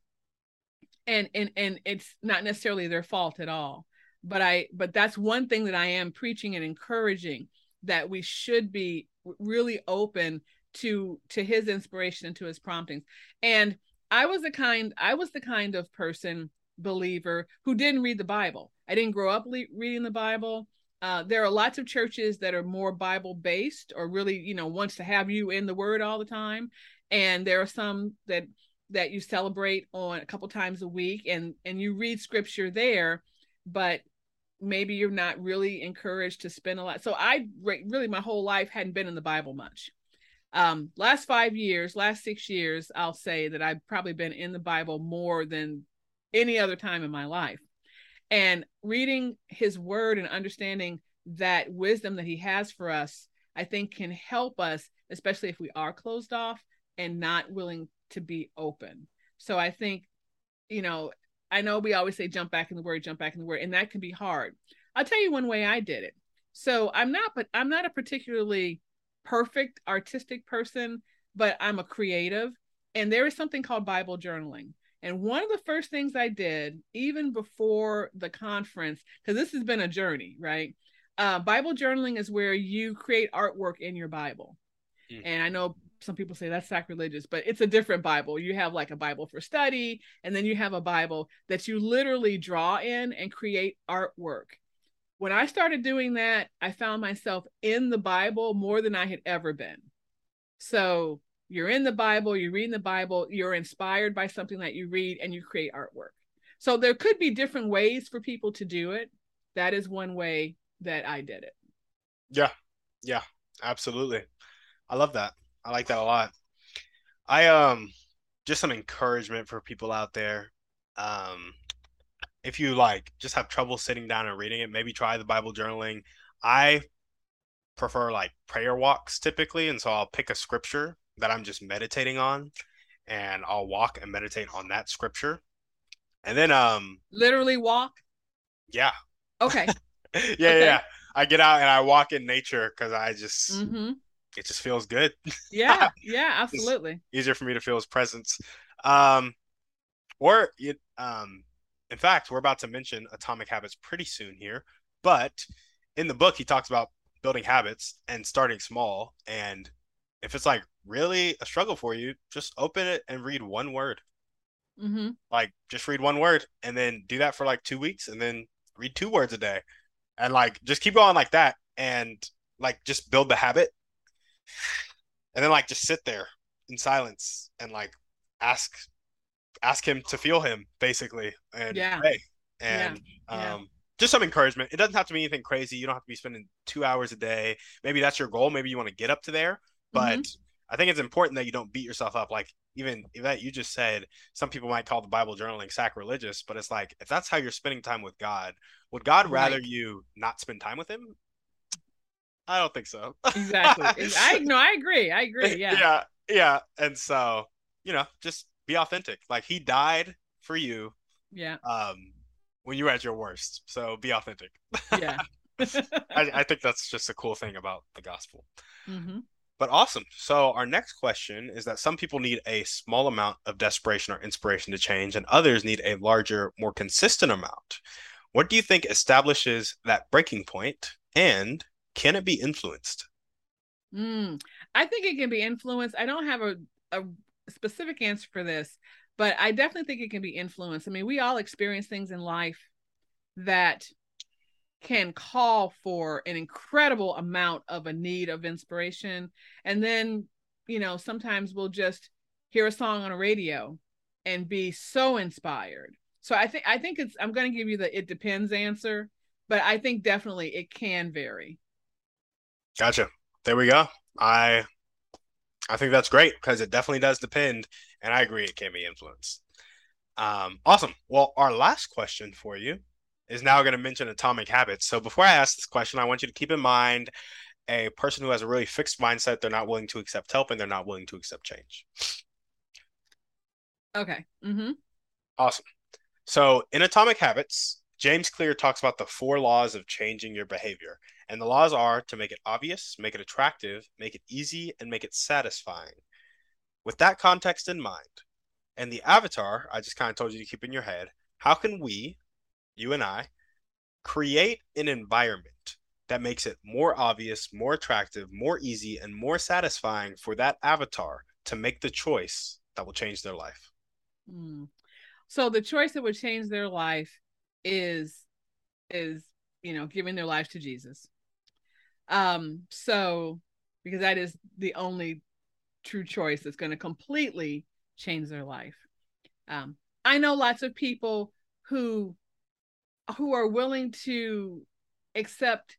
and and and it's not necessarily their fault at all. But I but that's one thing that I am preaching and encouraging that we should be really open to to his inspiration and to his promptings and i was the kind i was the kind of person believer who didn't read the bible i didn't grow up le- reading the bible uh, there are lots of churches that are more bible based or really you know wants to have you in the word all the time and there are some that that you celebrate on a couple times a week and and you read scripture there but maybe you're not really encouraged to spend a lot. So I really my whole life hadn't been in the Bible much. Um, last five years, last six years, I'll say that I've probably been in the Bible more than any other time in my life. And reading his word and understanding that wisdom that he has for us, I think can help us, especially if we are closed off and not willing to be open. So I think, you know, I know we always say jump back in the word, jump back in the word, and that can be hard. I'll tell you one way I did it. So I'm not, but I'm not a particularly perfect artistic person, but I'm a creative. And there is something called Bible journaling. And one of the first things I did, even before the conference, because this has been a journey, right? Uh, Bible journaling is where you create artwork in your Bible. Mm. And I know some people say that's sacrilegious, but it's a different Bible. You have like a Bible for study, and then you have a Bible that you literally draw in and create artwork. When I started doing that, I found myself in the Bible more than I had ever been. So you're in the Bible, you're reading the Bible, you're inspired by something that you read, and you create artwork. So there could be different ways for people to do it. That is one way that I did it. Yeah. Yeah. Absolutely. I love that. I like that a lot. I um just some encouragement for people out there. Um if you like just have trouble sitting down and reading it, maybe try the Bible journaling. I prefer like prayer walks typically, and so I'll pick a scripture that I'm just meditating on and I'll walk and meditate on that scripture. And then um literally walk? Yeah. Okay. [LAUGHS] yeah, okay. yeah. I get out and I walk in nature because I just mm-hmm it just feels good. [LAUGHS] Yeah, yeah, absolutely. easier for me to feel his presence. Um, or it, um, in fact, we're about to mention Atomic Habits pretty soon here. But in the book, he talks about building habits and starting small. And if it's like really a struggle for you, just open it and read one word. Mm-hmm. Like just read one word and then do that for like two weeks and then read two words a day. And like just keep going like that and like just build the habit and then like just sit there in silence and like ask ask him to feel him basically and yeah. pray and yeah. um just some encouragement. It doesn't have to be anything crazy. You don't have to be spending two hours a day. Maybe that's your goal. Maybe you want to get up to there. But mm-hmm. I think it's important that you don't beat yourself up. Like even that you just said, some people might call the Bible journaling sacrilegious, but it's like if that's how you're spending time with God, would God rather you not spend time with Him? I don't think so. exactly. [LAUGHS] I no, I agree. I agree. Yeah. Yeah. Yeah. And so, you know, just be authentic. Like he died for you. Yeah. Um, when you were at your worst. So be authentic. Yeah. [LAUGHS] I, I, think that's just a cool thing about the gospel. Mm-hmm. But awesome. So our next question is that some people need a small amount of desperation or inspiration to change, and others need a larger, more consistent amount. What do you think establishes that breaking point, and can it be influenced? Mm, I think it can be influenced. I don't have a, a specific answer for this, but I definitely think it can be influenced. I mean, we all experience things in life that can call for an incredible amount of a need of inspiration. And then you know sometimes we'll just hear a song on a radio and be so inspired. So i think i think it's i'm going to give you the it depends answer but i think definitely it can vary. Gotcha. There we go. I i think that's great because it definitely does depend and i agree it can be influenced. Um awesome. Well our last question for you is now going to mention atomic habits. So before I ask this question, I want you to keep in mind a person who has a really fixed mindset. They're not willing to accept help and they're not willing to accept change. Okay. Mm-hmm. Awesome. So in Atomic Habits, James Clear talks about the four laws of changing your behavior. And the laws are to make it obvious, make it attractive, make it easy, and make it satisfying. With that context in mind, and the avatar I just kind of told you to keep in your head, how can we, you and I, create an environment that makes it more obvious, more attractive, more easy, and more satisfying for that avatar to make the choice that will change their life. Mm. So the choice that would change their life is is you know giving their life to Jesus. Um so because that is the only true choice that's going to completely change their life. Um I know lots of people who who are willing to accept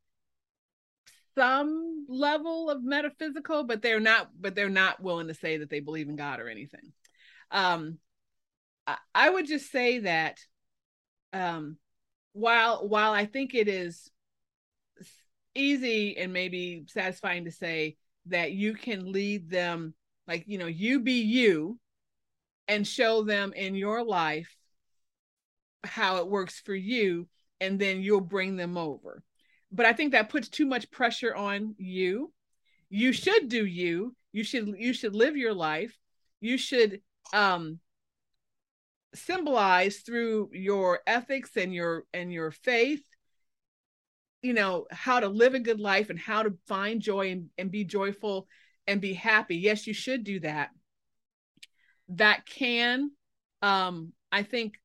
some level of metaphysical but they're not but they're not willing to say that they believe in god or anything. Um i, I would just say that um while while i think it is easy and maybe satisfying to say that you can lead them like you know you be you and show them in your life how it works for you and then you'll bring them over. But i think that puts too much pressure on you. You should do you. You should you should live your life. You should um symbolize through your ethics and your and your faith you know how to live a good life and how to find joy and, and be joyful and be happy. Yes you should do that. That can um i think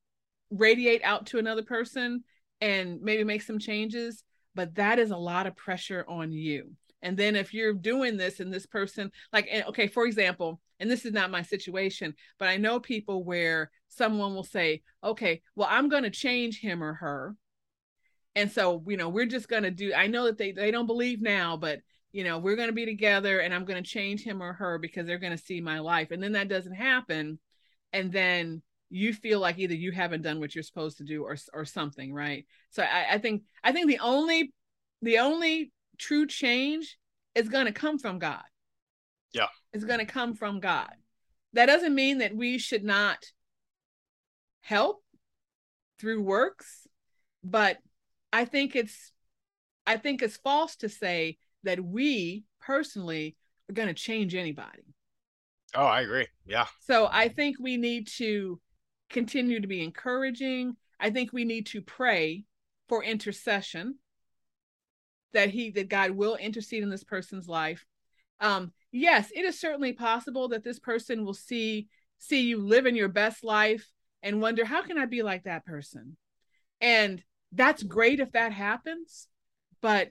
radiate out to another person and maybe make some changes but that is a lot of pressure on you. And then if you're doing this and this person like okay for example and this is not my situation but i know people where someone will say okay well i'm going to change him or her. And so you know we're just going to do i know that they they don't believe now but you know we're going to be together and i'm going to change him or her because they're going to see my life. And then that doesn't happen. And then you feel like either you haven't done what you're supposed to do or or something right? So I, I think i think the only the only true change is going to come from god. Yeah. It's going to come from god. That doesn't mean that we should not help through works but i think it's i think it's false to say that we personally are going to change anybody. Oh i agree. Yeah. So i think we need to continue to be encouraging. I think we need to pray for intercession that he that God will intercede in this person's life. Um, yes, it is certainly possible that this person will see see you living your best life and wonder how can I be like that person? And that's great if that happens, but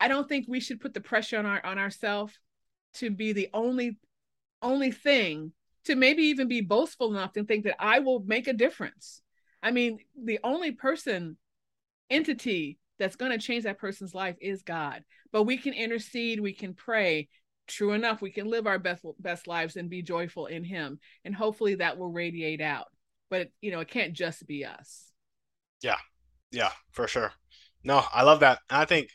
I don't think we should put the pressure on our on ourselves to be the only only thing to maybe even be boastful enough to think that I will make a difference. I mean, the only person, entity that's going to change that person's life is God. But we can intercede, we can pray. True enough, we can live our best best lives and be joyful in Him, and hopefully that will radiate out. But you know, it can't just be us. Yeah, yeah, for sure. No, I love that. I think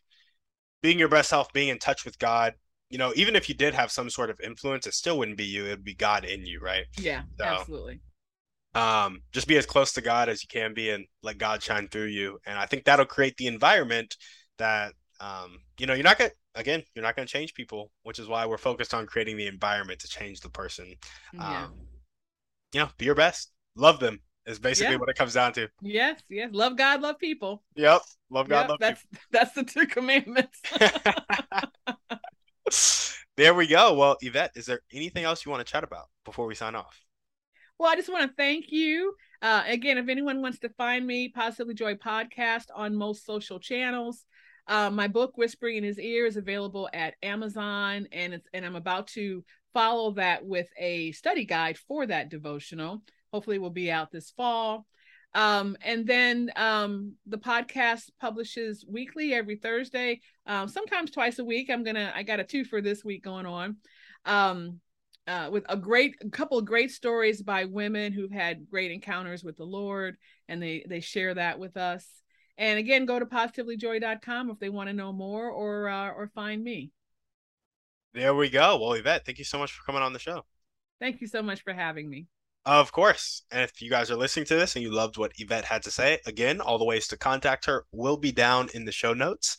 being your best self, being in touch with God, you know, even if you did have some sort of influence, it still wouldn't be you. It'd be God in you, right? Yeah, so, absolutely. Um, just be as close to God as you can be and let God shine through you. And I think that'll create the environment that Um, you know, you're not gonna again, you're not gonna change people, which is why we're focused on creating the environment to change the person. Yeah. Um, you know, be your best, love them is basically yeah. what it comes down to. Yes, yes. Love God, love people. Yep. Love God, yep, love that's, people. [LAUGHS] That's the two commandments. [LAUGHS] [LAUGHS] there we go. Well, Yvette, is there anything else you want to chat about before we sign off? Well, I just want to thank you. Uh, again, if anyone wants to find me, Positively Joy Podcast on most social channels. Uh, my book, Whispering in His Ear, is available at Amazon, and it's and I'm about to follow that with a study guide for that devotional. Hopefully, it will be out this fall. Um, and then um, the podcast publishes weekly every Thursday, um, sometimes twice a week. I'm gonna I got a two for this week going on. Um, uh, with a great a couple of great stories by women who've had great encounters with the Lord, and they they share that with us. And again, go to positivelyjoy.com if they want to know more or uh, or find me. There we go. Well, Yvette, thank you so much for coming on the show. Thank you so much for having me. Of course. And if you guys are listening to this and you loved what Yvette had to say, again, all the ways to contact her will be down in the show notes.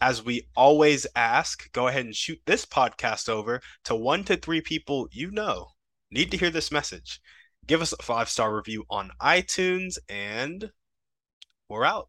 As we always ask, go ahead and shoot this podcast over to one to three people you know need to hear this message. Give us a five star review on iTunes, and we're out.